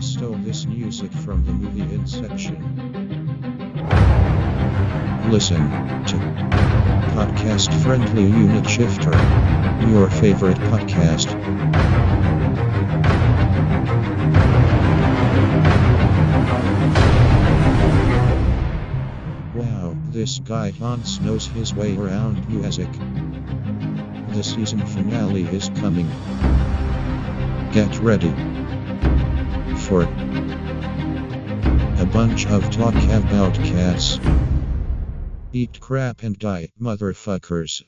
stole this music from the movie Inception. Listen to Podcast Friendly Unit Shifter, your favorite podcast. Wow, this guy Hans knows his way around music. The season finale is coming. Get ready for a bunch of talk about cats. Eat crap and die, motherfuckers.